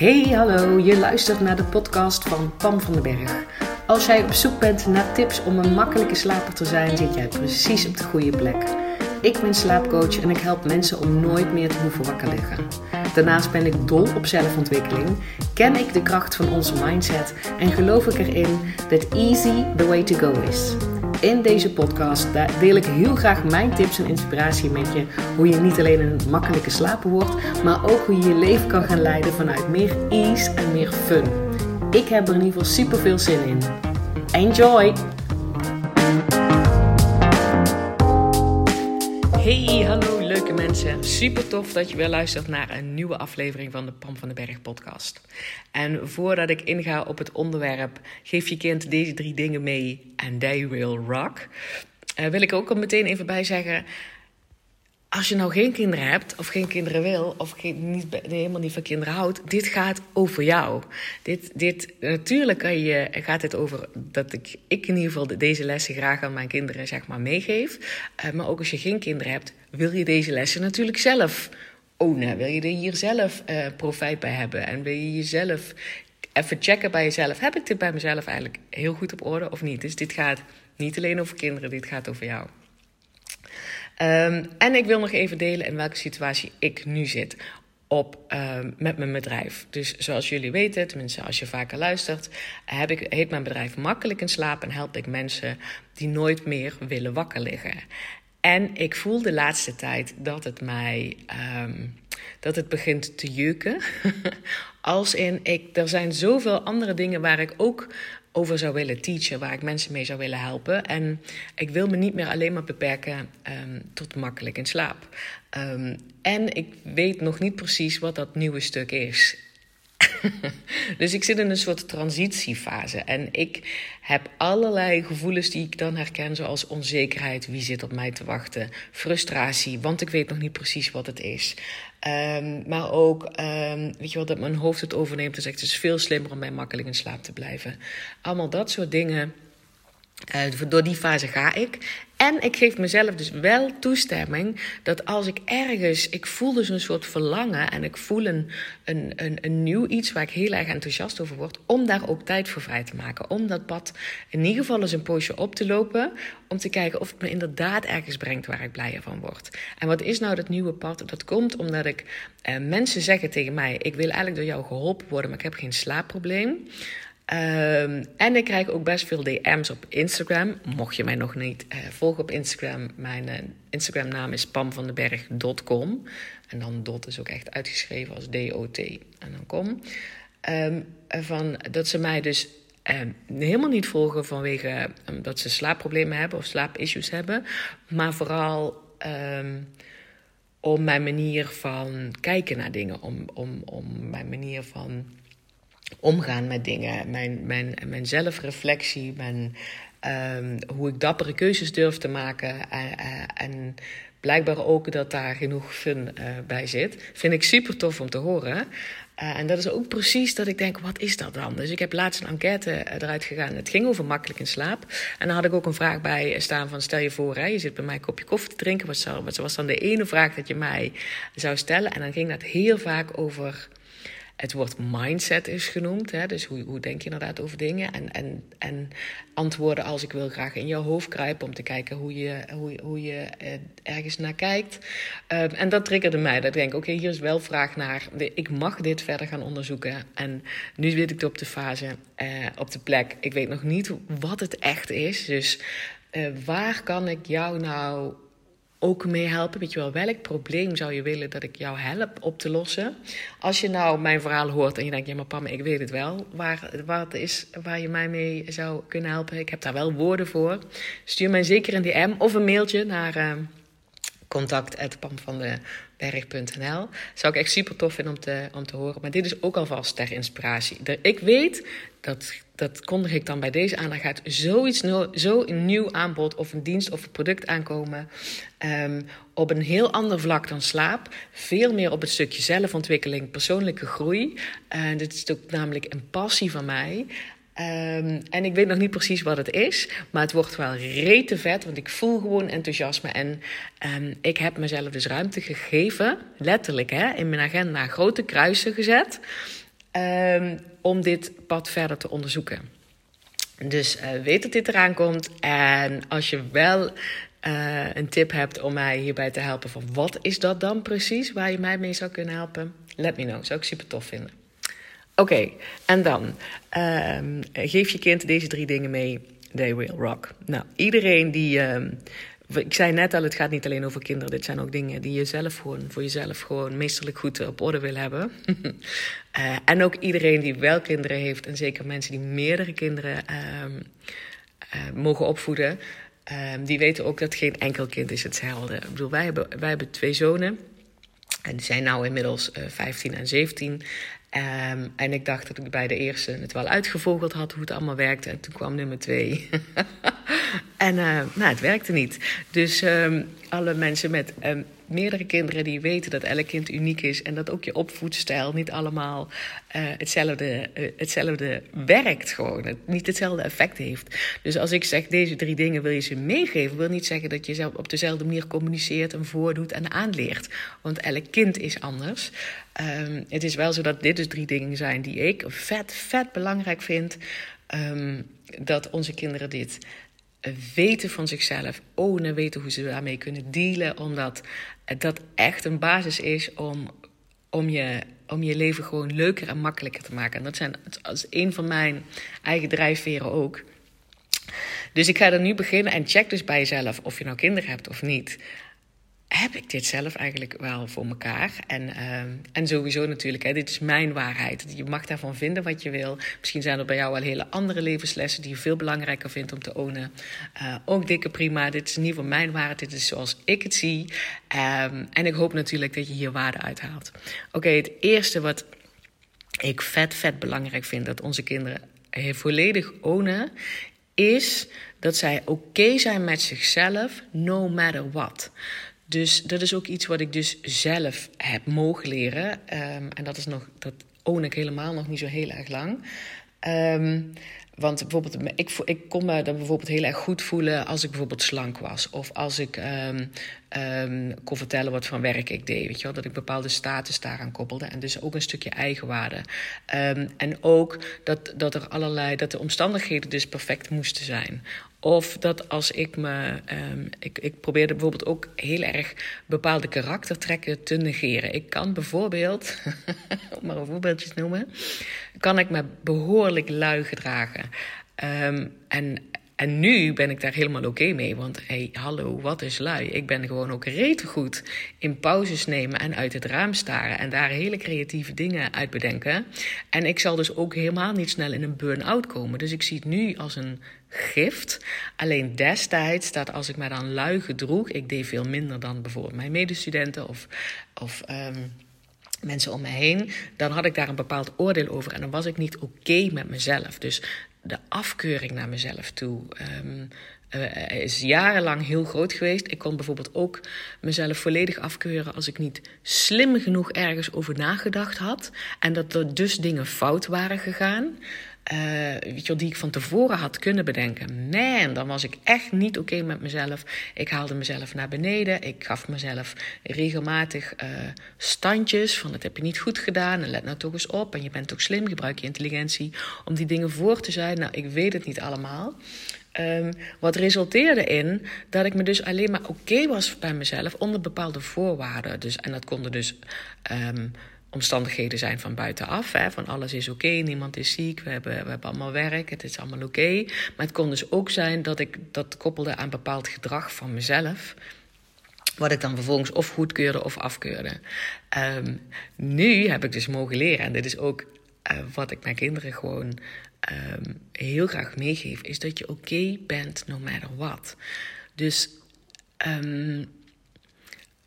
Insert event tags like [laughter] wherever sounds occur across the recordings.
Hey, hallo, je luistert naar de podcast van Pam van den Berg. Als jij op zoek bent naar tips om een makkelijke slaper te zijn, zit jij precies op de goede plek. Ik ben slaapcoach en ik help mensen om nooit meer te hoeven wakker liggen. Daarnaast ben ik dol op zelfontwikkeling, ken ik de kracht van onze mindset en geloof ik erin dat easy the way to go is. In deze podcast deel ik heel graag mijn tips en inspiratie met je. Hoe je niet alleen een makkelijke slaper wordt, maar ook hoe je je leven kan gaan leiden vanuit meer ease en meer fun. Ik heb er in ieder geval super veel zin in. Enjoy! Hey, hallo Super tof dat je weer luistert naar een nieuwe aflevering van de Pam van den Berg podcast. En voordat ik inga op het onderwerp, geef je kind deze drie dingen mee en they will rock. Uh, wil ik ook al meteen even bij zeggen, als je nou geen kinderen hebt, of geen kinderen wil, of geen, niet, helemaal niet van kinderen houdt, dit gaat over jou. Dit, dit, natuurlijk kan je, gaat het over dat ik, ik in ieder geval deze lessen graag aan mijn kinderen zeg maar, meegeef. Uh, maar ook als je geen kinderen hebt, wil je deze lessen natuurlijk zelf ownen. Wil je er hier zelf uh, profijt bij hebben? En wil je jezelf even checken bij jezelf. Heb ik dit bij mezelf eigenlijk heel goed op orde of niet? Dus dit gaat niet alleen over kinderen, dit gaat over jou. Um, en ik wil nog even delen in welke situatie ik nu zit op, um, met mijn bedrijf. Dus zoals jullie weten, tenminste als je vaker luistert, heb ik, heet mijn bedrijf Makkelijk in Slaap en help ik mensen die nooit meer willen wakker liggen. En ik voel de laatste tijd dat het mij um, dat het begint te jeuken. [laughs] Als in, ik, er zijn zoveel andere dingen waar ik ook over zou willen teachen, waar ik mensen mee zou willen helpen. En ik wil me niet meer alleen maar beperken um, tot makkelijk in slaap. Um, en ik weet nog niet precies wat dat nieuwe stuk is. [laughs] dus ik zit in een soort transitiefase. En ik heb allerlei gevoelens die ik dan herken, zoals onzekerheid, wie zit op mij te wachten, frustratie, want ik weet nog niet precies wat het is. Um, maar ook, um, weet je wel, dat mijn hoofd het overneemt en zegt: het is veel slimmer om mij makkelijk in slaap te blijven. Allemaal dat soort dingen. Uh, door die fase ga ik. En ik geef mezelf dus wel toestemming dat als ik ergens, ik voel dus een soort verlangen en ik voel een, een, een, een nieuw iets waar ik heel erg enthousiast over word, om daar ook tijd voor vrij te maken. Om dat pad in ieder geval eens een poosje op te lopen, om te kijken of het me inderdaad ergens brengt waar ik blijer van word. En wat is nou dat nieuwe pad? Dat komt omdat ik, eh, mensen zeggen tegen mij, ik wil eigenlijk door jou geholpen worden, maar ik heb geen slaapprobleem. Um, en ik krijg ook best veel DM's op Instagram. Mocht je mij nog niet uh, volgen op Instagram, mijn uh, Instagram naam is pamvandenberg.com. En dan dot is ook echt uitgeschreven als D-O-T. En dan kom. Um, van, dat ze mij dus um, helemaal niet volgen vanwege dat ze slaapproblemen hebben of slaapissues hebben. Maar vooral om mijn manier van kijken naar dingen. Om, om, om mijn manier van omgaan met dingen. Mijn, mijn, mijn zelfreflectie, mijn, um, hoe ik dappere keuzes durf te maken. En, uh, en blijkbaar ook dat daar genoeg fun uh, bij zit. Vind ik super tof om te horen. En dat is ook precies dat ik denk, wat is dat dan? Dus ik heb laatst een enquête eruit gegaan. Het ging over makkelijk in slaap. En dan had ik ook een vraag bij staan van... stel je voor, je zit bij mij een kopje koffie te drinken. Wat, zou, wat was dan de ene vraag dat je mij zou stellen? En dan ging dat heel vaak over het woord mindset is genoemd. Hè? Dus hoe, hoe denk je inderdaad over dingen? En, en, en antwoorden als ik wil graag in jouw hoofd kruipen om te kijken hoe je, hoe, hoe je eh, ergens naar kijkt. Uh, en dat triggerde mij. Dat ik denk, oké, hier is wel vraag naar. Ik mag dit verder gaan onderzoeken. En nu zit ik op de fase, uh, op de plek. Ik weet nog niet wat het echt is. Dus uh, waar kan ik jou nou ook mee helpen. Weet je wel, welk probleem zou je willen dat ik jou help op te lossen? Als je nou mijn verhaal hoort en je denkt, ja maar Pam, ik weet het wel. Waar, wat is waar je mij mee zou kunnen helpen? Ik heb daar wel woorden voor. Stuur mij zeker een DM of een mailtje naar uh. Zou ik echt super tof vinden om te, om te horen. Maar dit is ook alvast ter inspiratie. Ik weet dat dat kondig ik dan bij deze aan. Er gaat zoiets, zo een nieuw aanbod of een dienst of een product aankomen. Um, op een heel ander vlak dan slaap. Veel meer op het stukje zelfontwikkeling, persoonlijke groei. Dit is ook namelijk een passie van mij. Um, en ik weet nog niet precies wat het is, maar het wordt wel rete vet, want ik voel gewoon enthousiasme. En um, ik heb mezelf dus ruimte gegeven, letterlijk hè, in mijn agenda grote kruisen gezet. Ehm, om dit pad verder te onderzoeken. Dus uh, weet dat dit eraan komt. En als je wel uh, een tip hebt om mij hierbij te helpen van wat is dat dan precies waar je mij mee zou kunnen helpen, let me know. Zou ik super tof vinden. Oké, en dan um, geef je kind deze drie dingen mee. They will rock. Nou, iedereen die. Um, ik zei net al, het gaat niet alleen over kinderen. Dit zijn ook dingen die je zelf gewoon voor jezelf gewoon meesterlijk goed op orde wil hebben. uh, [laughs] en ook iedereen die wel kinderen heeft, en zeker mensen die meerdere kinderen um, uh, mogen opvoeden, um, die weten ook dat geen enkel kind is hetzelfde. Ik bedoel, wij hebben, wij hebben twee zonen. En die zijn nu inmiddels uh, 15 en 17. Um, en ik dacht dat ik bij de eerste het wel uitgevogeld had hoe het allemaal werkte. En toen kwam nummer twee. [laughs] en uh, nou, het werkte niet. Dus um, alle mensen met um, meerdere kinderen die weten dat elk kind uniek is. En dat ook je opvoedstijl niet allemaal uh, hetzelfde, uh, hetzelfde werkt gewoon. Het niet hetzelfde effect heeft. Dus als ik zeg deze drie dingen wil je ze meegeven. Wil niet zeggen dat je zelf op dezelfde manier communiceert en voordoet en aanleert. Want elk kind is anders. Um, het is wel zo dat dit dus drie dingen zijn die ik vet, vet belangrijk vind. Dat onze kinderen dit weten van zichzelf, ownen, weten hoe ze daarmee kunnen dealen, omdat dat echt een basis is om, om, je, om je leven gewoon leuker en makkelijker te maken. En dat, zijn, dat is een van mijn eigen drijfveren ook. Dus ik ga er nu beginnen en check dus bij jezelf of je nou kinderen hebt of niet heb ik dit zelf eigenlijk wel voor elkaar? En, uh, en sowieso natuurlijk, hè, dit is mijn waarheid. Je mag daarvan vinden wat je wil. Misschien zijn er bij jou wel hele andere levenslessen die je veel belangrijker vindt om te ownen. Uh, ook dikke prima. Dit is ieder geval mijn waarheid. Dit is zoals ik het zie. Um, en ik hoop natuurlijk dat je hier waarde uithaalt. Oké, het eerste wat ik vet, vet belangrijk vind dat onze kinderen volledig ownen, is dat zij oké zijn met zichzelf, no matter what. Dus dat is ook iets wat ik dus zelf heb mogen leren. Um, en dat is nog, dat own ik helemaal nog niet zo heel erg lang. Um, want bijvoorbeeld, ik, ik kon me dan bijvoorbeeld heel erg goed voelen als ik bijvoorbeeld slank was. Of als ik um, um, kon vertellen wat voor werk ik deed. Weet je wel? Dat ik bepaalde status daaraan koppelde. En dus ook een stukje eigenwaarde. Um, en ook dat, dat er allerlei, dat de omstandigheden dus perfect moesten zijn. Of dat als ik me. Ik, ik probeerde bijvoorbeeld ook heel erg bepaalde karaktertrekken te negeren. Ik kan bijvoorbeeld, [laughs] om maar een voorbeeldje te noemen, kan ik me behoorlijk lui gedragen. Um, en, en nu ben ik daar helemaal oké mee. Want hey, hallo, wat is lui? Ik ben gewoon ook rete goed in pauzes nemen en uit het raam staren. En daar hele creatieve dingen uit bedenken. En ik zal dus ook helemaal niet snel in een burn-out komen. Dus ik zie het nu als een gift. Alleen destijds, dat als ik me dan lui gedroeg, ik deed veel minder dan bijvoorbeeld mijn medestudenten of, of um, mensen om me heen, dan had ik daar een bepaald oordeel over en dan was ik niet oké met mezelf. Dus de afkeuring naar mezelf toe. Um, uh, is jarenlang heel groot geweest. Ik kon bijvoorbeeld ook mezelf volledig afkeuren als ik niet slim genoeg ergens over nagedacht had. En dat er dus dingen fout waren gegaan. Uh, weet je die ik van tevoren had kunnen bedenken. Man, dan was ik echt niet oké met mezelf. Ik haalde mezelf naar beneden. Ik gaf mezelf regelmatig uh, standjes van dat heb je niet goed gedaan. En let nou toch eens op. En je bent toch slim, gebruik je intelligentie om die dingen voor te zijn. Nou, ik weet het niet allemaal. Um, wat resulteerde in dat ik me dus alleen maar oké was bij mezelf onder bepaalde voorwaarden. Dus, en dat konden dus um, omstandigheden zijn van buitenaf. Hè, van alles is oké, niemand is ziek, we hebben, we hebben allemaal werk, het is allemaal oké. Maar het kon dus ook zijn dat ik dat koppelde aan bepaald gedrag van mezelf. Wat ik dan vervolgens of goedkeurde of afkeurde. Um, nu heb ik dus mogen leren, en dit is ook uh, wat ik mijn kinderen gewoon um, heel graag meegeef, is dat je oké bent no matter what. Dus um,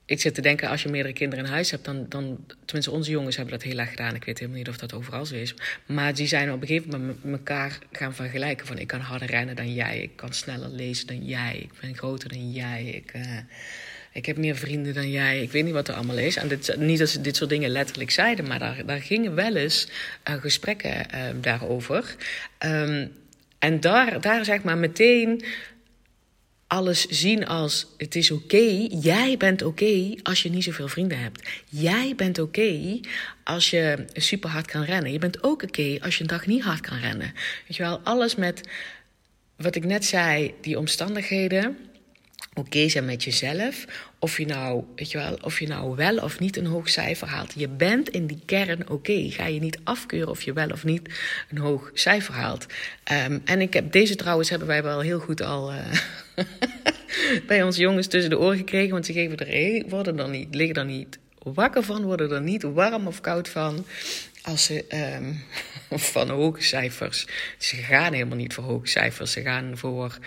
ik zit te denken, als je meerdere kinderen in huis hebt, dan, dan, tenminste onze jongens hebben dat heel erg gedaan. Ik weet helemaal niet of dat overal zo is. Maar die zijn op een gegeven moment met elkaar gaan vergelijken. Van ik kan harder rennen dan jij, ik kan sneller lezen dan jij, ik ben groter dan jij, ik, uh, ik heb meer vrienden dan jij. Ik weet niet wat er allemaal is. En dit, niet dat ze dit soort dingen letterlijk zeiden, maar daar, daar gingen wel eens uh, gesprekken uh, daarover. Um, en daar, daar zeg maar meteen alles zien als het is oké. Jij bent oké als je niet zoveel vrienden hebt. Jij bent oké als je super hard kan rennen. Je bent ook oké als je een dag niet hard kan rennen. Weet je wel, alles met wat ik net zei, die omstandigheden oké zijn met jezelf. Of je, nou, weet je wel, of je nou wel of niet een hoog cijfer haalt. Je bent in die kern oké. Ga je niet afkeuren of je wel of niet een hoog cijfer haalt. Um, en ik heb, deze trouwens hebben wij wel heel goed al uh, [laughs] bij ons jongens tussen de oren gekregen. Want ze geven er, worden dan niet, liggen er niet wakker van, worden er niet warm of koud van als ze um, [laughs] van hoge cijfers. Ze gaan helemaal niet voor hoge cijfers. Ze gaan voor: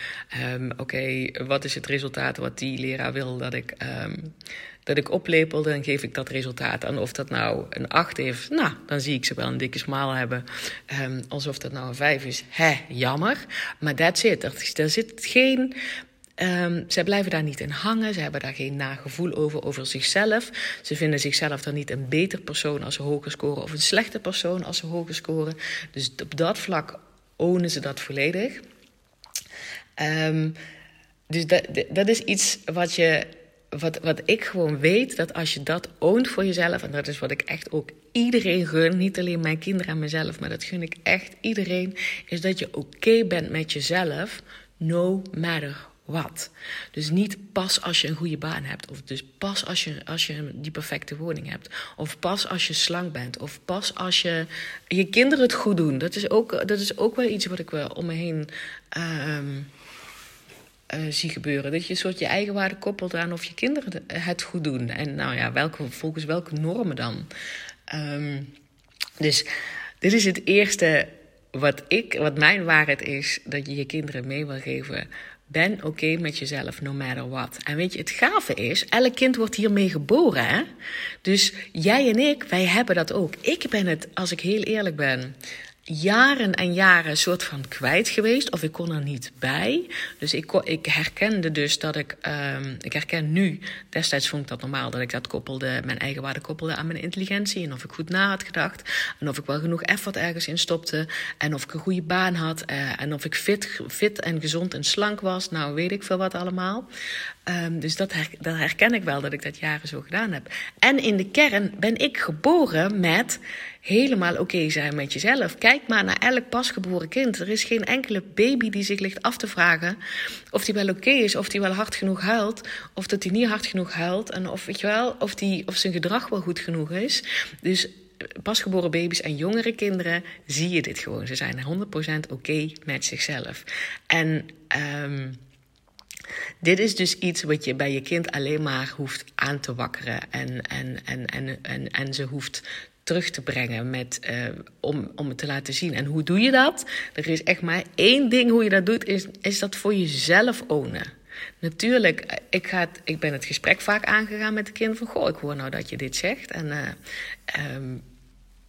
um, oké, wat is het resultaat wat die leraar wil dat ik. Um, dat ik oplepel, dan geef ik dat resultaat. En of dat nou een 8 is, nou, dan zie ik ze wel een dikke smaal hebben. Alsof dat nou een 5 is, hè, jammer. Maar that's it. Er, er zit geen Um, zij blijven daar niet in hangen. Ze hebben daar geen nagevoel over, over zichzelf. Ze vinden zichzelf dan niet een beter persoon als ze hoger scoren of een slechte persoon als ze hoger scoren. Dus op dat vlak ownen ze dat volledig. Um, dus dat, dat is iets wat je. Wat, wat ik gewoon weet, dat als je dat oont voor jezelf, en dat is wat ik echt ook iedereen gun, niet alleen mijn kinderen en mezelf, maar dat gun ik echt iedereen, is dat je oké bent met jezelf, no matter wat. Dus niet pas als je een goede baan hebt. Of dus pas als je, als je die perfecte woning hebt. Of pas als je slank bent. Of pas als je je kinderen het goed doen. Dat is ook, dat is ook wel iets wat ik wel om me heen uh, uh, zie gebeuren. Dat je een soort je eigen waarde koppelt aan of je kinderen het goed doen. En nou ja, welke, volgens welke normen dan. Um, dus dit is het eerste wat ik, wat mijn waarheid is, dat je je kinderen mee wil geven. Ben oké met jezelf, no matter what. En weet je, het gave is, elk kind wordt hiermee geboren. Hè? Dus jij en ik, wij hebben dat ook. Ik ben het, als ik heel eerlijk ben, jaren en jaren soort van kwijt geweest. Of ik kon er niet bij. Dus ik, ik herkende dus dat ik... Um, ik herken nu, destijds vond ik dat normaal... dat ik dat koppelde, mijn eigen waarde koppelde aan mijn intelligentie. En of ik goed na had gedacht. En of ik wel genoeg effort ergens in stopte. En of ik een goede baan had. Uh, en of ik fit, fit en gezond en slank was. Nou, weet ik veel wat allemaal. Um, dus dat, dat herken ik wel, dat ik dat jaren zo gedaan heb. En in de kern ben ik geboren met helemaal oké zijn met jezelf. Kijk maar naar elk pasgeboren kind. Er is geen enkele baby die zich ligt af te vragen of die wel oké is, of die wel hard genoeg huilt, of dat hij niet hard genoeg huilt en of weet je wel, of die of zijn gedrag wel goed genoeg is. Dus pasgeboren baby's en jongere kinderen zie je dit gewoon. Ze zijn 100% oké met zichzelf. En um, dit is dus iets wat je bij je kind alleen maar hoeft aan te wakkeren en, en, en, en, en, en ze hoeft terug te brengen met, uh, om, om het te laten zien. En hoe doe je dat? Er is echt maar één ding hoe je dat doet, is, is dat voor jezelf ownen. Natuurlijk, ik, ga ik ben het gesprek vaak aangegaan met de kind van... goh, ik hoor nou dat je dit zegt en... Uh, um,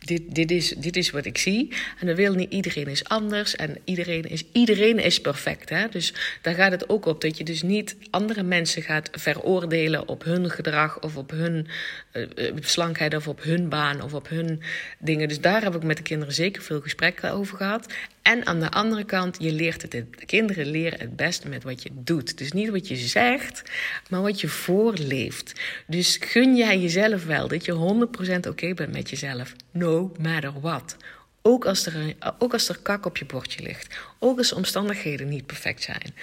dit, dit, is, dit is wat ik zie. En dat wil niet iedereen is anders. En iedereen is, iedereen is perfect. Hè? Dus daar gaat het ook op dat je dus niet andere mensen gaat veroordelen op hun gedrag of op hun uh, slankheid of op hun baan of op hun dingen. Dus daar heb ik met de kinderen zeker veel gesprekken over gehad. En aan de andere kant, je leert het. De kinderen leren het beste met wat je doet. Dus niet wat je zegt, maar wat je voorleeft. Dus gun jij jezelf wel dat je 100% oké bent met jezelf. No matter what. Ook als, er, ook als er kak op je bordje ligt. Ook als de omstandigheden niet perfect zijn.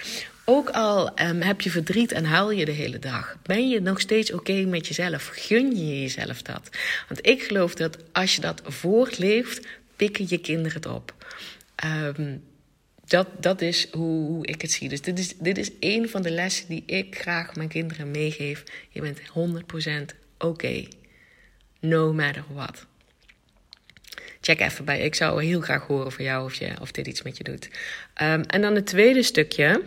Ook al um, heb je verdriet en huil je de hele dag. Ben je nog steeds oké met jezelf? Gun je jezelf dat? Want ik geloof dat als je dat voortleeft, pikken je kinderen het op. Um, dat, dat is hoe, ik het zie. Dus dit is, dit is een van de lessen die ik graag mijn kinderen meegeef. Je bent 100% oké. No matter what. Check even bij. Ik zou heel graag horen van jou of, je, of dit iets met je doet. Um, en dan het tweede stukje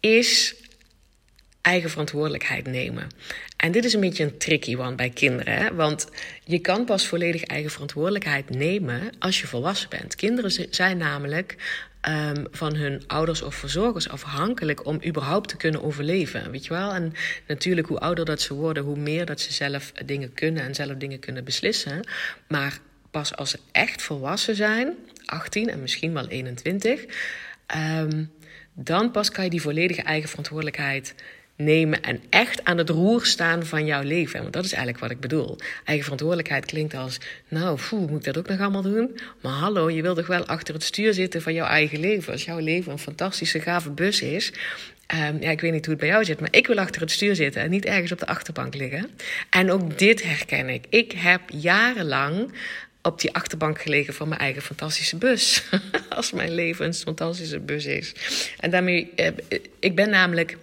is eigen verantwoordelijkheid nemen. En dit is een beetje een tricky one bij kinderen. Want je kan pas volledig eigen verantwoordelijkheid nemen als je volwassen bent. Kinderen zijn namelijk um, van hun ouders of verzorgers afhankelijk om überhaupt te kunnen overleven. Weet je wel? En natuurlijk, hoe ouder dat ze worden, hoe meer dat ze zelf dingen kunnen en zelf dingen kunnen beslissen. Maar pas als ze echt volwassen zijn, 18 en misschien wel 21. Um, dan pas kan je die volledige eigen verantwoordelijkheid nemen en echt aan het roer staan van jouw leven. Want dat is eigenlijk wat ik bedoel. Eigen verantwoordelijkheid klinkt als, nou, foe, moet ik dat ook nog allemaal doen? Maar hallo, je wil toch wel achter het stuur zitten van jouw eigen leven. Als jouw leven een fantastische, gave bus is, Um, ja, ik weet niet hoe het bij jou zit, maar ik wil achter het stuur zitten en niet ergens op de achterbank liggen. En ook dit herken ik. Ik heb jarenlang op die achterbank gelegen van mijn eigen fantastische bus. [laughs] Als mijn leven een fantastische bus is. En daarmee, eh, ik ben namelijk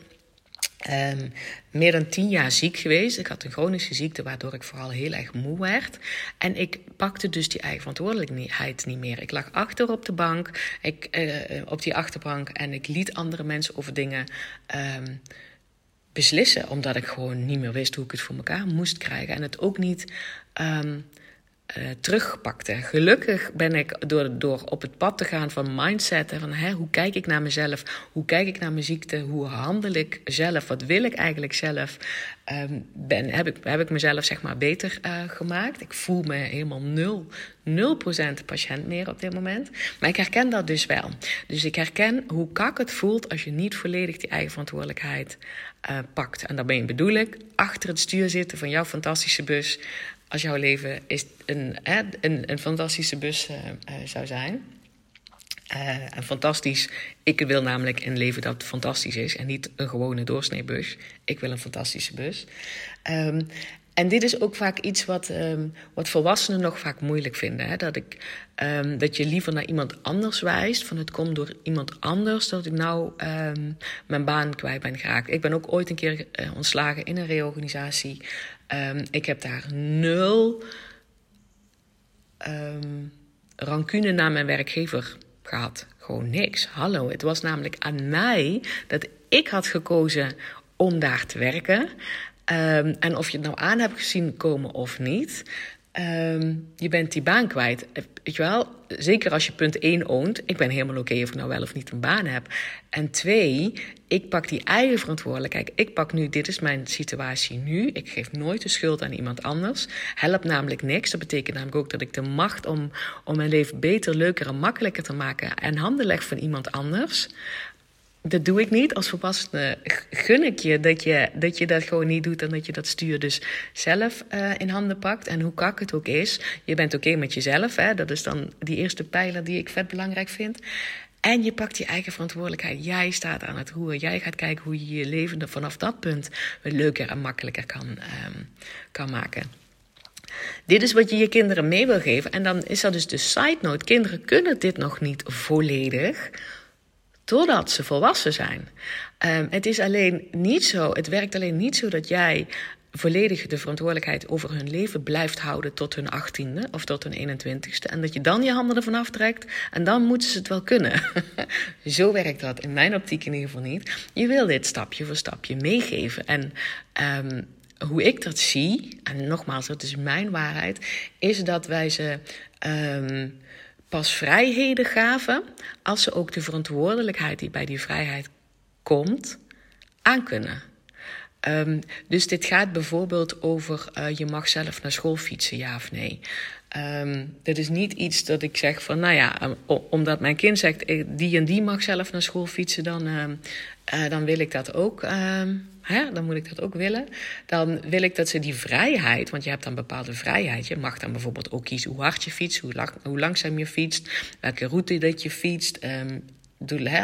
Um, meer dan tien jaar ziek geweest. Ik had een chronische ziekte, waardoor ik vooral heel erg moe werd. En ik pakte dus die eigen verantwoordelijkheid niet meer. Ik lag achter op de bank, ik, uh, op die achterbank, en ik liet andere mensen over dingen um, beslissen, omdat ik gewoon niet meer wist hoe ik het voor elkaar moest krijgen. En het ook niet. Um, uh, terugpakte. Gelukkig ben ik door, door op het pad te gaan van mindset. van hè, hoe kijk ik naar mezelf? Hoe kijk ik naar mijn ziekte? Hoe handel ik zelf? Wat wil ik eigenlijk zelf? Um, ben, heb, ik, heb ik mezelf zeg maar beter uh, gemaakt? Ik voel me helemaal nul, 0% patiënt meer op dit moment. Maar ik herken dat dus wel. Dus ik herken hoe kak het voelt als je niet volledig die eigen verantwoordelijkheid uh, pakt. En daarmee bedoel ik achter het stuur zitten van jouw fantastische bus als jouw leven is een, hè, een, een fantastische bus uh, uh, zou zijn. En fantastisch, ik wil namelijk een leven dat fantastisch is en niet een gewone doorsneebus. Ik wil een fantastische bus. Um, en dit is ook vaak iets wat, um, wat volwassenen nog vaak moeilijk vinden. Hè? Dat, ik, um, dat je liever naar iemand anders wijst. Van het komt door iemand anders dat ik nou mijn baan kwijt ben geraakt. Ik ben ook ooit een keer ontslagen in een reorganisatie. Ik heb daar nul rancune naar mijn werkgever gehad. Gewoon niks. Hallo, het was namelijk aan mij dat ik had gekozen om daar te werken. Um, en of je het nou aan hebt gezien komen of niet, um, je bent die baan kwijt. Weet je wel, zeker als je punt 1 oont. Ik ben helemaal oké of ik nou wel of niet een baan heb. En twee, ik pak die eigen verantwoordelijkheid. Ik pak nu, dit is mijn situatie nu. Ik geef nooit de schuld aan iemand anders. Helpt namelijk niks. Dat betekent namelijk ook dat ik de macht om, om mijn leven beter, leuker en makkelijker te maken en handen leg van iemand anders dat doe ik niet. Als volwassene gun ik je dat, je dat je dat gewoon niet doet en dat je dat stuur dus zelf uh, in handen pakt. En hoe kak het ook is, je bent oké met jezelf. Hè? Dat is dan die eerste pijler die ik vet belangrijk vind. En je pakt je eigen verantwoordelijkheid. Jij staat aan het roer. Jij gaat kijken hoe je je leven vanaf dat punt leuker en makkelijker kan, um, kan maken. Dit is wat je je kinderen mee wil geven. En dan is dat dus de side note. Kinderen kunnen dit nog niet volledig totdat ze volwassen zijn. Um, het is alleen niet zo, het werkt alleen niet zo dat jij volledig de verantwoordelijkheid over hun leven blijft houden tot hun achttiende of tot hun 21ste. En dat je dan je handen ervan aftrekt en dan moeten ze het wel kunnen. [laughs] Zo werkt dat in mijn optiek in ieder geval niet. Je wil dit stapje voor stapje meegeven. En um, hoe ik dat zie, en nogmaals, dat is mijn waarheid, is dat wij ze. Um, pas vrijheden gaven als ze ook de verantwoordelijkheid die bij die vrijheid komt aankunnen. Um, dus dit gaat bijvoorbeeld over uh, je mag zelf naar school fietsen, ja of nee. Um, dit is niet iets dat ik zeg van, nou ja, um, omdat mijn kind zegt die en die mag zelf naar school fietsen, dan, uh, dan wil ik dat ook. Hè, dan moet ik dat ook willen. Dan wil ik dat ze die vrijheid, want je hebt dan bepaalde vrijheid. Je mag dan bijvoorbeeld ook kiezen hoe hard je fietst, hoe, lang, hoe langzaam je fietst, welke route dat je fietst. Um,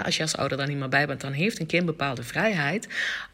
als je als ouder dan niet meer bij bent, dan heeft een kind bepaalde vrijheid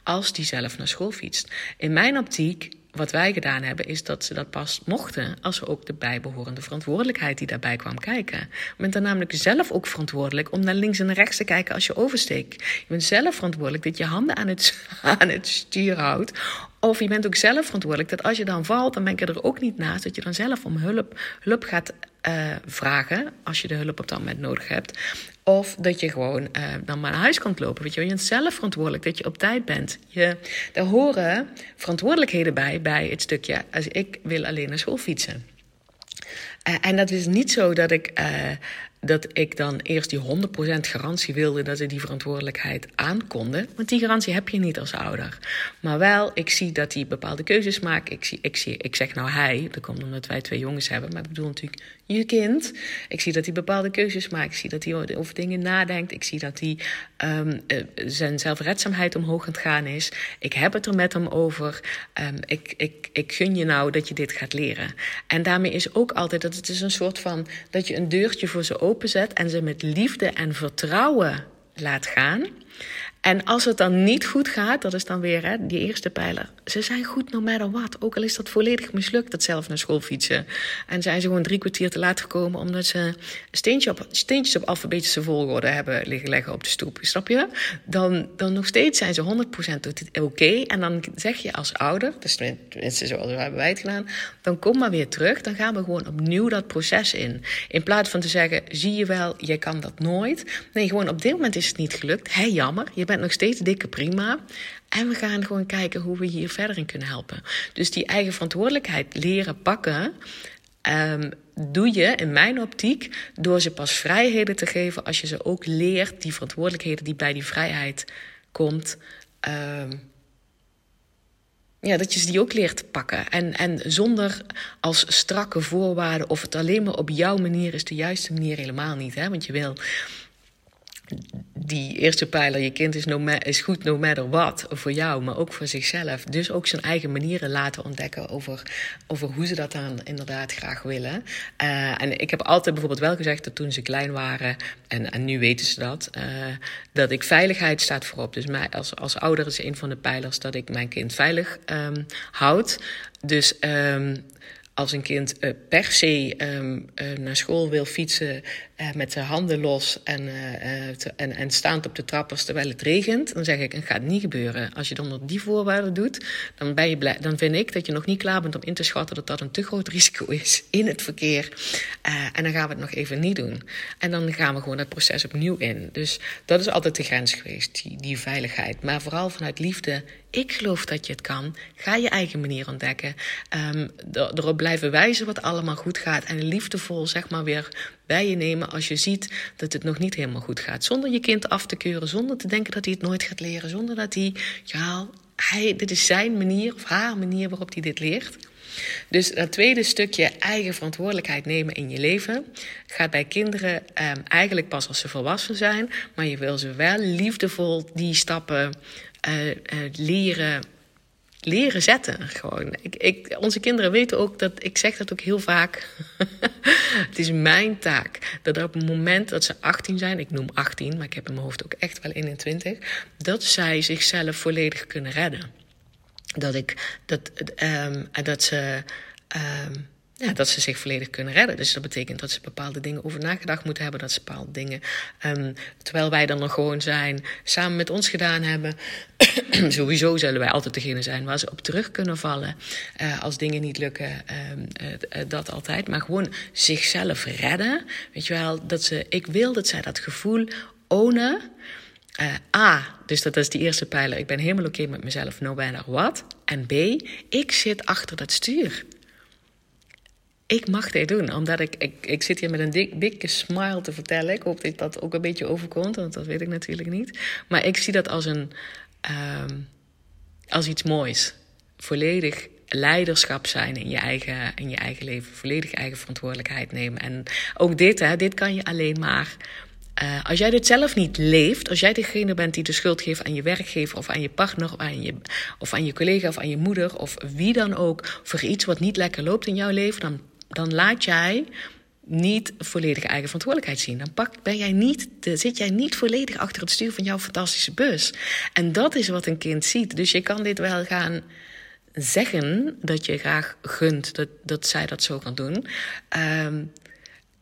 als die zelf naar school fietst. In mijn optiek wat wij gedaan hebben, is dat ze dat pas mochten als ze ook de bijbehorende verantwoordelijkheid die daarbij kwam kijken. Je bent dan namelijk zelf ook verantwoordelijk om naar links en rechts te kijken als je oversteekt. Je bent zelf verantwoordelijk dat je handen aan het, [laughs] aan het stuur houdt. Of je bent ook zelf verantwoordelijk dat als je dan valt, dan ben je er ook niet naast dat je dan zelf om hulp, hulp gaat uh, vragen als je de hulp op dat moment nodig hebt. Of dat je gewoon uh, dan maar naar huis kan lopen. Weet je, je bent zelf verantwoordelijk dat je op tijd bent. Je, daar horen verantwoordelijkheden bij, bij het stukje. Als ik wil alleen naar school fietsen. Uh, en dat is niet zo dat ik. dat ik dan eerst die 100% garantie wilde dat ze die verantwoordelijkheid aankonden. Want die garantie heb je niet als ouder. Maar wel, ik zie dat hij bepaalde keuzes maakt. Ik, zie, ik, zie, ik zeg nou hij, dat komt omdat wij twee jongens hebben. Maar ik bedoel natuurlijk je kind. Ik zie dat hij bepaalde keuzes maakt. Ik zie dat hij over dingen nadenkt. Ik zie dat hij um, zijn zelfredzaamheid omhoog aan het gaan is. Ik heb het er met hem over. Um, ik, ik, ik gun je nou dat je dit gaat leren. En daarmee is ook altijd dat het is een soort van dat je een deurtje voor ze openzet en ze met liefde en vertrouwen laat gaan. En als het dan niet goed gaat, dat is dan weer hè, die eerste pijler. Ze zijn goed no matter what. Ook al is dat volledig mislukt, dat zelf naar school fietsen. En zijn ze gewoon drie kwartier te laat gekomen omdat ze steentje op, steentjes op alfabetische volgorde hebben liggen leggen op de stoep. Snap je? Dan, dan nog steeds zijn ze 100% oké. En dan zeg je als ouder, dus tenminste zoals hebben wij het gedaan, dan kom maar weer terug. Dan gaan we gewoon opnieuw dat proces in. In plaats van te zeggen, zie je wel, jij kan dat nooit. Nee, gewoon op dit moment is het niet gelukt. Hé, jammer. Je bent nog steeds dikke prima. En we gaan gewoon kijken hoe we hier verder in kunnen helpen. Dus die eigen verantwoordelijkheid leren pakken. Um, doe je in mijn optiek door ze pas vrijheden te geven als je ze ook leert die verantwoordelijkheden die bij die vrijheid komt. Um, ja, dat je ze die ook leert pakken. En, en zonder als strakke voorwaarden of het alleen maar op jouw manier is de juiste manier helemaal niet. Hè? Want je wil die eerste pijler, je kind is, no is goed no matter what voor jou, maar ook voor zichzelf. Dus ook zijn eigen manieren laten ontdekken over, over hoe ze dat dan inderdaad graag willen. Uh, en ik heb altijd bijvoorbeeld wel gezegd dat toen ze klein waren, en, en nu weten ze dat, uh, dat ik veiligheid staat voorop. Dus mij, als, als ouder is een van de pijlers dat ik mijn kind veilig um, houd. Dus um, als een kind uh, per se uh, naar school wil fietsen met de handen los en, te, en, en staand op de trappers terwijl het regent, dan zeg ik: het gaat niet gebeuren. Als je dan onder die voorwaarden doet, dan, ben je dan vind ik dat je nog niet klaar bent om in te schatten dat dat een te groot risico [laughs] is in het verkeer. en dan gaan we het nog even niet doen. En dan gaan we gewoon dat proces opnieuw in. Dus dat is altijd de grens geweest, die, die veiligheid. Maar vooral vanuit liefde ik geloof dat je het kan. Ga je eigen manier ontdekken. Um, erop blijven wijzen wat allemaal goed gaat. En liefdevol, zeg maar, weer bij je nemen als je ziet dat het nog niet helemaal goed gaat. Zonder je kind af te keuren. Zonder te denken dat hij het nooit gaat leren. Zonder dat hij, ja, hij, dit is zijn manier of haar manier waarop hij dit leert. Dus dat tweede stukje eigen verantwoordelijkheid nemen in je leven gaat bij kinderen um, eigenlijk pas als ze volwassen zijn. Maar je wil ze wel liefdevol die stappen uh, uh, leren, leren zetten. Gewoon. Ik, ik, onze kinderen weten ook dat, ik zeg dat ook heel vaak. [laughs] het is mijn taak dat op het moment dat ze 18 zijn, ik noem 18, maar ik heb in mijn hoofd ook echt wel 21, dat zij zichzelf volledig kunnen redden. Dat ik, dat, um, dat ze. Um, ja, dat ze zich volledig kunnen redden. Dus dat betekent dat ze bepaalde dingen over nagedacht moeten hebben. Dat ze bepaalde dingen, um, terwijl wij dan nog gewoon zijn, samen met ons gedaan hebben. [clears throat] Sowieso zullen wij altijd degene zijn waar ze op terug kunnen vallen. Uh, als dingen niet lukken, um, uh, dat altijd. Maar gewoon zichzelf redden. Weet je wel, dat ze, ik wil dat zij dat gevoel ownen. A, dus dat is die eerste pijler. Ik ben helemaal oké met mezelf, no matter what. En B, ik zit achter dat stuur ik mag dit doen. Omdat ik, ik, ik zit hier met een dik, dikke smile te vertellen. Ik hoop dat dat ook een beetje overkomt, want dat weet ik natuurlijk niet. Maar ik zie dat als, een, um, als iets moois. Volledig leiderschap zijn in je, eigen, in je eigen leven. Volledig eigen verantwoordelijkheid nemen. En ook dit, hè, dit kan je alleen maar uh, als jij dit zelf niet leeft, als jij degene bent die de schuld geeft aan je werkgever of aan je partner of aan je, of aan je collega of aan je moeder of wie dan ook voor iets wat niet lekker loopt in jouw leven, dan dan laat jij niet volledig eigen verantwoordelijkheid zien. Dan ben jij niet, zit jij niet volledig achter het stuur van jouw fantastische bus. En dat is wat een kind ziet. Dus je kan dit wel gaan zeggen dat je graag gunt dat, dat zij dat zo kan doen. Um,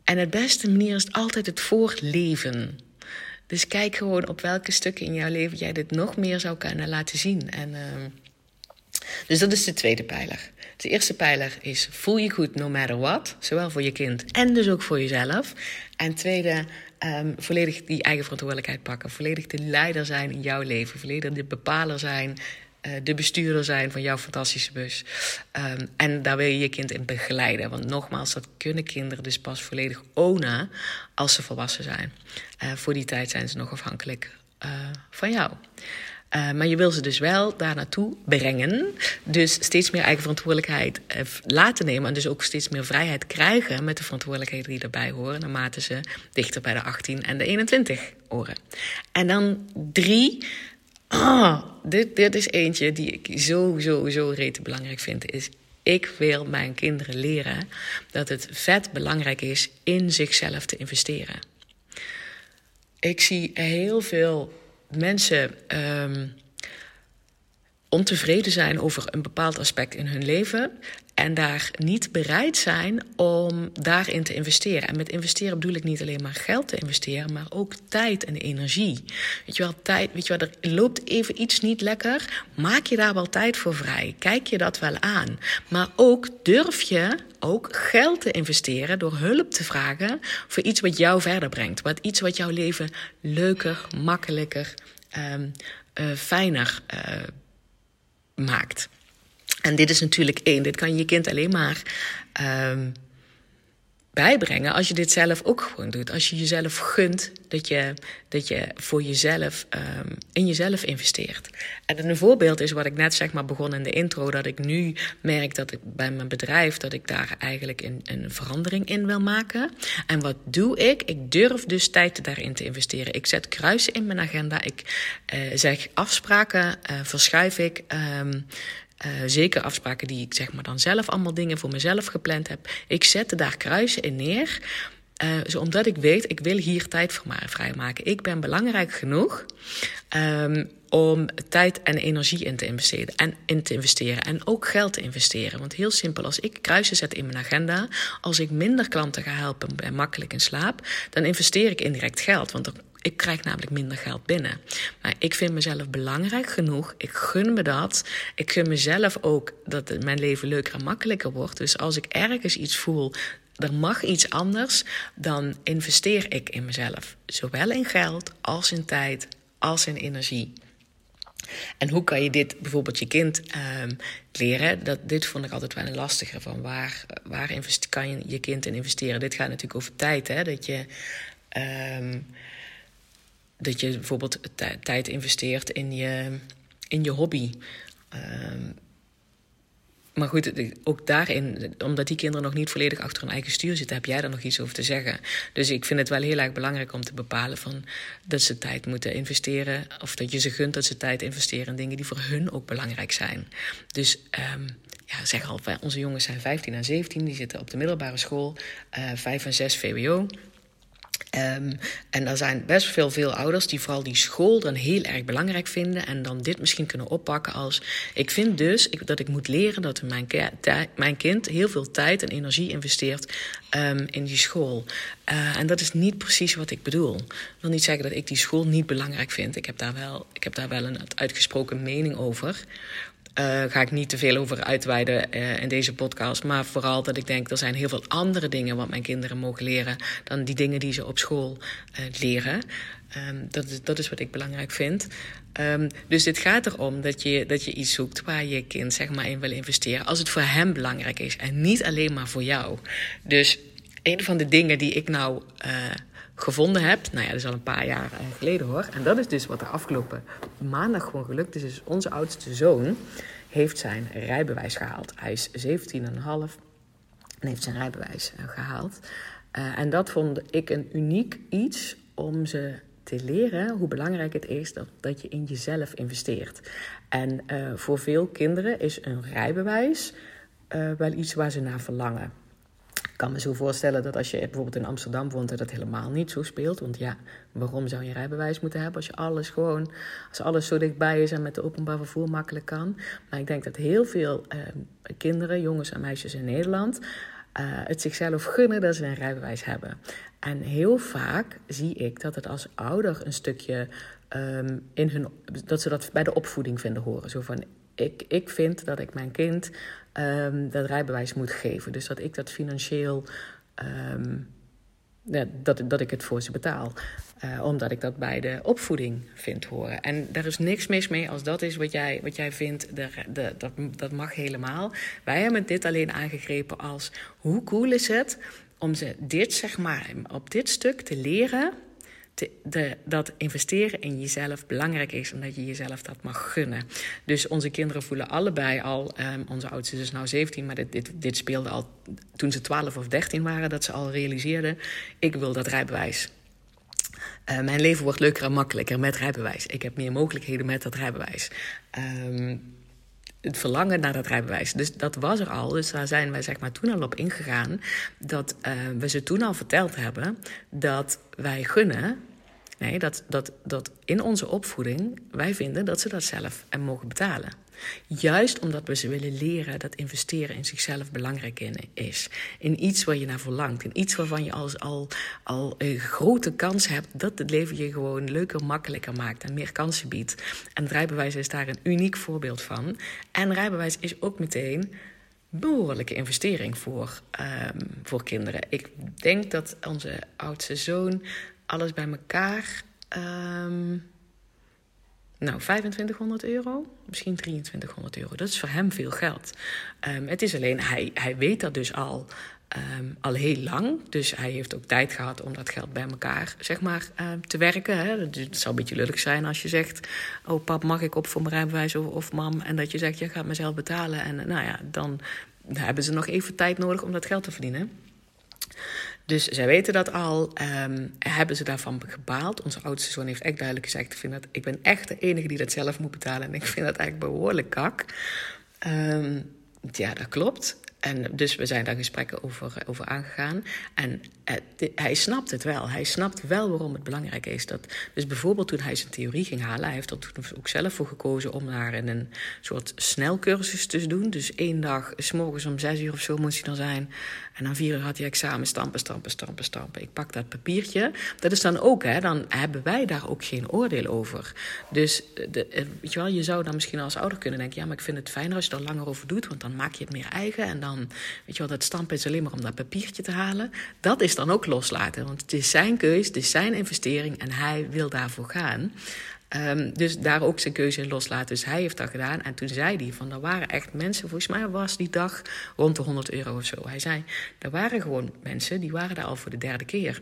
en het beste manier is altijd het voorleven. Dus kijk gewoon op welke stukken in jouw leven jij dit nog meer zou kunnen laten zien. En, uh, dus dat is de tweede pijler. De eerste pijler is voel je goed no matter what. Zowel voor je kind en dus ook voor jezelf. En tweede, um, volledig die eigen verantwoordelijkheid pakken. Volledig de leider zijn in jouw leven. Volledig de bepaler zijn uh, de bestuurder zijn van jouw fantastische bus. Um, en daar wil je je kind in begeleiden. Want nogmaals, dat kunnen kinderen dus pas volledig ownen als ze volwassen zijn. Uh, voor die tijd zijn ze nog afhankelijk uh, van jou. Uh, maar je wil ze dus wel daar naartoe brengen. Dus steeds meer eigen verantwoordelijkheid uh, laten nemen. En dus ook steeds meer vrijheid krijgen met de verantwoordelijkheden die erbij horen. Naarmate ze dichter bij de 18 en de 21 horen. En dan drie. Oh, dit, dit is eentje die ik zo, zo, zo rete belangrijk vind. Is ik wil mijn kinderen leren dat het vet belangrijk is in zichzelf te investeren. Ik zie heel veel mensen um, ontevreden zijn over een bepaald aspect in hun leven en daar niet bereid zijn om daarin te investeren. En met investeren bedoel ik niet alleen maar geld te investeren, maar ook tijd en energie. Weet je wel, tijd, weet je wel, er loopt even iets niet lekker. Maak je daar wel tijd voor vrij? Kijk je dat wel aan? Maar ook durf je ook geld te investeren door hulp te vragen voor iets wat jou verder brengt. Wat iets wat jouw leven leuker, makkelijker, um, uh, fijner uh, maakt. En dit is natuurlijk één. Dit kan je kind alleen maar um, bijbrengen als je dit zelf ook gewoon doet. Als je jezelf gunt dat je, dat je voor jezelf um, in jezelf investeert. En een voorbeeld is wat ik net zeg maar begon in de intro, dat ik nu merk dat ik bij mijn bedrijf dat ik daar eigenlijk een, een verandering in wil maken. En wat doe ik? Ik durf dus tijd daarin te investeren. Ik zet kruisen in mijn agenda. Ik uh, zeg afspraken, uh, verschuif ik. Um, uh, zeker afspraken die ik zeg maar dan zelf allemaal dingen voor mezelf gepland heb. Ik zette daar kruisen in neer. Uh, omdat ik weet, ik wil hier tijd voor mij vrijmaken. Ik ben belangrijk genoeg um, om tijd en energie in te investeren. En in te investeren. En ook geld te investeren. Want heel simpel, als ik kruisen zet in mijn agenda, als ik minder klanten ga helpen en makkelijk in slaap, dan investeer ik indirect geld. Want ik krijg namelijk minder geld binnen. Maar ik vind mezelf belangrijk genoeg. Ik gun me dat. Ik gun mezelf ook dat mijn leven leuker en makkelijker wordt. Dus als ik ergens iets voel, er mag iets anders, dan investeer ik in mezelf. Zowel in geld als in tijd als in energie. En hoe kan je dit bijvoorbeeld je kind um, leren? Dat, dit vond ik altijd wel een lastige. Van waar, waar kan je je kind in investeren? Dit gaat natuurlijk over tijd. Hè? Dat je. Um, dat je bijvoorbeeld tijd investeert in je, in je hobby. Uh, maar goed, ook daarin, omdat die kinderen nog niet volledig achter hun eigen stuur zitten, heb jij daar nog iets over te zeggen. Dus ik vind het wel heel erg belangrijk om te bepalen van dat ze tijd moeten investeren. Of dat je ze gunt dat ze tijd investeren in dingen die voor hun ook belangrijk zijn. Dus um, ja, zeg al, onze jongens zijn 15 en 17, die zitten op de middelbare school, uh, 5 en 6 VWO. Um, en er zijn best veel, veel ouders die vooral die school dan heel erg belangrijk vinden. En dan dit misschien kunnen oppakken als. Ik vind dus ik, dat ik moet leren dat mijn, mijn kind heel veel tijd en energie investeert um, in die school. Uh, en dat is niet precies wat ik bedoel. Ik wil niet zeggen dat ik die school niet belangrijk vind. Ik heb daar wel, ik heb daar wel een uitgesproken mening over. Uh, ga ik niet te veel over uitweiden uh, in deze podcast. Maar vooral dat ik denk, er zijn heel veel andere dingen wat mijn kinderen mogen leren dan die dingen die ze op school uh, leren. Um, dat, is, dat is wat ik belangrijk vind. Um, dus dit gaat erom dat je, dat je iets zoekt waar je kind zeg maar, in wil investeren. Als het voor hem belangrijk is en niet alleen maar voor jou. Dus een van de dingen die ik nou gevonden heb. Nou ja, dat is al een paar jaar geleden hoor. En dat is dus wat er afgelopen maandag gewoon gelukt is. Dus onze oudste zoon heeft zijn rijbewijs gehaald. Hij is 17,5 en heeft zijn rijbewijs eh, gehaald. Uh, en dat vond ik een uniek iets om ze te leren hoe belangrijk het is dat, je in jezelf investeert. En voor veel kinderen is een rijbewijs wel iets waar ze naar verlangen kan me zo voorstellen dat als je bijvoorbeeld in Amsterdam woont, dat dat helemaal niet zo speelt. Want ja, waarom zou je rijbewijs moeten hebben als je alles gewoon, als alles zo dichtbij is en met de openbaar vervoer makkelijk kan. Maar ik denk dat heel veel eh, kinderen, jongens en meisjes in Nederland, uh, het zichzelf gunnen dat ze een rijbewijs hebben. En heel vaak zie ik dat het als ouder een stukje um, in hun, dat ze dat bij de opvoeding vinden horen. Zo van ik, ik vind dat ik mijn kind um, dat rijbewijs moet geven. Dus dat ik dat financieel um, dat, dat ik het voor ze betaal. Uh, omdat ik dat bij de opvoeding vind horen. En daar is niks mis mee als dat is wat jij, wat jij vindt. De, de, dat, dat mag helemaal. Wij hebben dit alleen aangegrepen als hoe cool is het om ze dit, zeg maar, op dit stuk te leren dat investeren in jezelf belangrijk is en dat je jezelf dat mag gunnen. Dus onze kinderen voelen allebei al, um, onze oudste is nou 17, maar dit, dit, dit speelde al toen ze 12 of 13 waren, dat ze al realiseerden: ik wil dat rijbewijs. Uh, mijn leven wordt leuker en makkelijker met rijbewijs. Ik heb meer mogelijkheden met dat rijbewijs. Um, het verlangen naar dat rijbewijs. Dus dat was er al. Dus daar zijn wij zeg maar toen al op ingegaan. Dat uh, we ze toen al verteld hebben dat wij gunnen Nee, dat, dat, dat in onze opvoeding wij vinden dat ze dat zelf en mogen betalen. Juist omdat we ze willen leren dat investeren in zichzelf belangrijk is. In iets waar je naar verlangt. In iets waarvan je als, al, al een grote kans hebt dat het leven je gewoon leuker, makkelijker maakt en meer kansen biedt. En het rijbewijs is daar een uniek voorbeeld van. En rijbewijs is ook meteen behoorlijke investering voor, um, voor kinderen. Ik denk dat onze oudste zoon alles bij elkaar. Um, nou, 2500 euro, misschien 2300 euro. Dat is voor hem veel geld. Um, het is alleen, hij, hij weet dat dus al, um, al heel lang. Dus hij heeft ook tijd gehad om dat geld bij elkaar zeg maar, uh, te werken. Hè. Het zou een beetje lullig zijn als je zegt: Oh, pap, mag ik op voor mijn rijbewijs of, of mam? En dat je zegt: Je gaat mezelf betalen. En nou ja, dan hebben ze nog even tijd nodig om dat geld te verdienen. Dus zij weten dat al. Um, hebben ze daarvan gebaald? Onze oudste zoon heeft echt duidelijk gezegd: ik, vind dat, ik ben echt de enige die dat zelf moet betalen. En ik vind dat eigenlijk behoorlijk kak. Um, ja, dat klopt. En dus we zijn daar gesprekken over, over aangegaan. En hij snapt het wel. Hij snapt wel waarom het belangrijk is. Dat, dus bijvoorbeeld toen hij zijn theorie ging halen, hij heeft er toen ook zelf voor gekozen om daar een soort snelcursus te doen. Dus één dag, s morgens om zes uur of zo moest hij dan zijn. En dan vier uur had hij examen, stampen, stampen, stampen, stampen. Ik pak dat papiertje. Dat is dan ook, hè, dan hebben wij daar ook geen oordeel over. Dus de, eh, weet je, wel, je zou dan misschien als ouder kunnen denken... ja, maar ik vind het fijner als je er langer over doet... want dan maak je het meer eigen. En dan, weet je wel, dat stampen is alleen maar om dat papiertje te halen. Dat is dan ook loslaten, want het is zijn keus, het is zijn investering... en hij wil daarvoor gaan. Um, dus daar ook zijn keuze in loslaten. Dus hij heeft dat gedaan. En toen zei hij van, er waren echt mensen, volgens mij was die dag rond de 100 euro of zo. Hij zei, er waren gewoon mensen, die waren daar al voor de derde keer.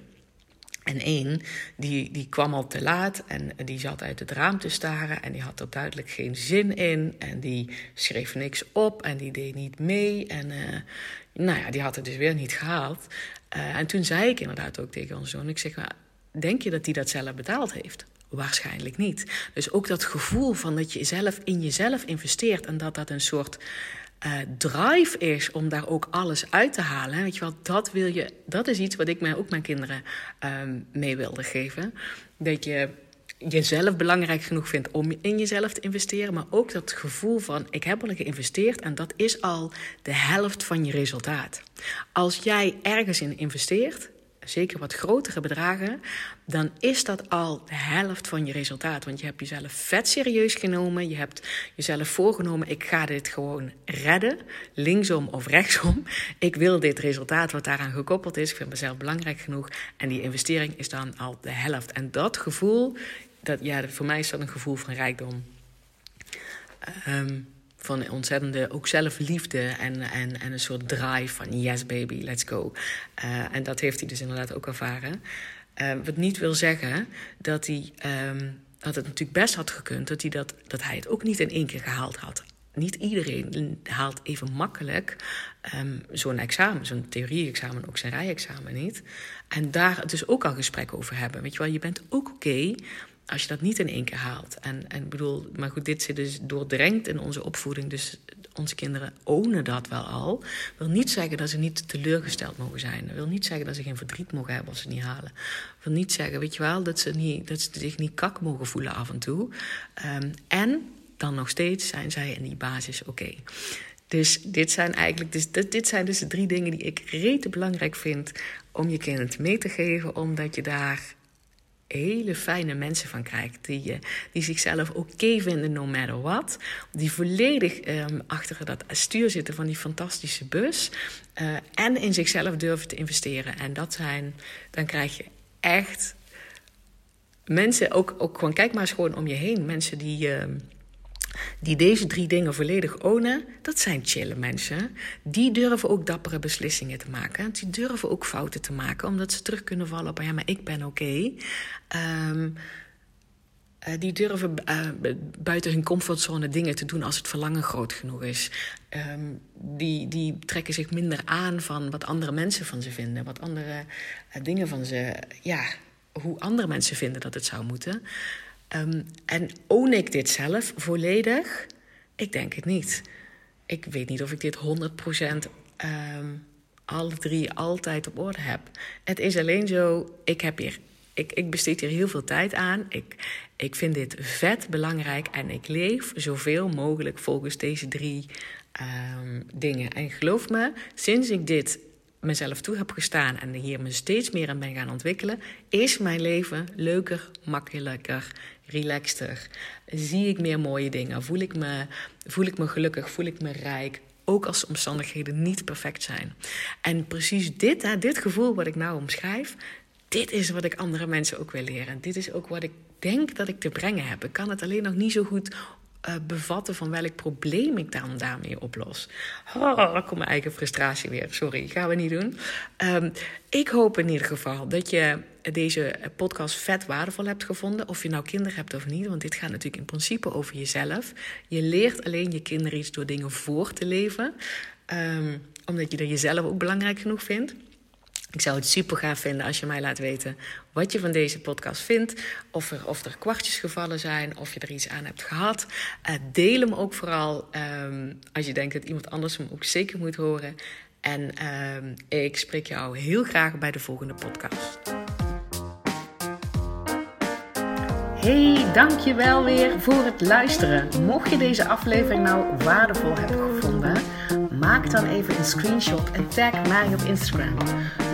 En één, die, die kwam al te laat en die zat uit het raam te staren en die had er duidelijk geen zin in. En die schreef niks op en die deed niet mee. En uh, nou ja, die had het dus weer niet gehaald. Uh, en toen zei ik inderdaad ook tegen onze zoon, ik zeg, denk je dat hij dat zelf betaald heeft? Waarschijnlijk niet. Dus ook dat gevoel van dat je zelf in jezelf investeert en dat dat een soort uh, drive is om daar ook alles uit te halen. Weet je wel, dat, wil je, dat is iets wat ik mij, ook mijn kinderen um, mee wilde geven. Dat je jezelf belangrijk genoeg vindt om in jezelf te investeren, maar ook dat gevoel van ik heb al geïnvesteerd en dat is al de helft van je resultaat. Als jij ergens in investeert, zeker wat grotere bedragen, dan is dat al de helft van je resultaat. Want je hebt jezelf vet serieus genomen. Je hebt jezelf voorgenomen: ik ga dit gewoon redden, linksom of rechtsom. Ik wil dit resultaat wat daaraan gekoppeld is. Ik vind mezelf belangrijk genoeg. En die investering is dan al de helft. En dat gevoel, dat, ja, voor mij is dat een gevoel van rijkdom. Um, van ontzettende ook zelfliefde en, en, en een soort drive van yes baby, let's go. Uh, en dat heeft hij dus inderdaad ook ervaren. Uh, wat niet wil zeggen dat hij um, dat het natuurlijk best had gekund dat hij, dat, dat hij het ook niet in één keer gehaald had. Niet iedereen haalt even makkelijk zo'n examen, zo'n theorie-examen, ook zijn rijexamen niet. En daar dus ook al gesprekken over hebben. Weet je wel, je bent ook oké okay als je dat niet in één keer haalt. En, en bedoel, maar goed, dit zit dus doordrenkt in onze opvoeding. Dus onze kinderen ownen dat wel al. Wil niet zeggen dat ze niet teleurgesteld mogen zijn. Wil niet zeggen dat ze geen verdriet mogen hebben als ze het niet halen. Wil niet zeggen, weet je wel, dat ze, niet, dat ze zich niet kak mogen voelen af en toe. Um, en dan nog steeds zijn zij in die basis oké. Dus dit zijn eigenlijk dus, dit, dit zijn dus de drie dingen die ik rete belangrijk vind om je kind mee te geven, omdat je daar hele fijne mensen van krijgt. Die, uh, die zichzelf oké vinden, no matter what. Die volledig um, achter dat stuur zitten van die fantastische bus. Uh, en in zichzelf durven te investeren. En dat zijn, dan krijg je echt mensen, ook, ook gewoon, kijk maar eens gewoon om je heen. Mensen die. Uh, die deze drie dingen volledig ownen, dat zijn chille mensen. Die durven ook dappere beslissingen te maken. Die durven ook fouten te maken, omdat ze terug kunnen vallen op: ja, maar ik ben oké. Um, uh, die durven uh, buiten hun comfortzone dingen te doen als het verlangen groot genoeg is. Um, die, die trekken zich minder aan van wat andere mensen van ze vinden, wat andere uh, dingen van ze, ja, hoe andere mensen vinden dat het zou moeten. Um, en own ik dit zelf volledig? Ik denk het niet. Ik weet niet of ik dit 100% um, alle drie altijd op orde heb. Het is alleen zo, ik heb hier ik, ik, besteed hier heel veel tijd aan. Ik, ik vind dit vet belangrijk en ik leef zoveel mogelijk volgens deze drie um, dingen. En geloof me, sinds ik dit mezelf toe heb gestaan en hier me steeds meer aan ben gaan ontwikkelen, is mijn leven leuker, makkelijker, relaxter. Zie ik meer mooie dingen, voel ik me, voel ik me gelukkig, voel ik me rijk. Ook als de omstandigheden niet perfect zijn. En precies dit, dit gevoel wat ik nou omschrijf, dit is wat ik andere mensen ook wil leren. Dit is ook wat ik denk dat ik te brengen heb. Ik kan het alleen nog niet zo goed uh, bevatten van welk probleem ik dan daarmee oplos. Oh, komt mijn eigen frustratie weer. Sorry, gaan we niet doen. Um, ik hoop in ieder geval dat je deze podcast vet waardevol hebt gevonden. Of je nou kinderen hebt of niet. Want dit gaat natuurlijk in principe over jezelf. Je leert alleen je kinderen iets door dingen voor te leven. Um, omdat je er jezelf ook belangrijk genoeg vindt. Ik zou het super gaaf vinden als je mij laat weten wat je van deze podcast vindt. Of er, of er kwartjes gevallen zijn, of je er iets aan hebt gehad. Uh, deel hem ook vooral um, als je denkt dat iemand anders hem ook zeker moet horen. En um, ik spreek jou heel graag bij de volgende podcast. Hey, dankjewel weer voor het luisteren. Mocht je deze aflevering nou waardevol hebben gevonden, maak dan even een screenshot en tag mij op Instagram.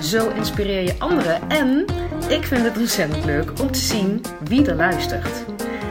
Zo inspireer je anderen en ik vind het ontzettend leuk om te zien wie er luistert.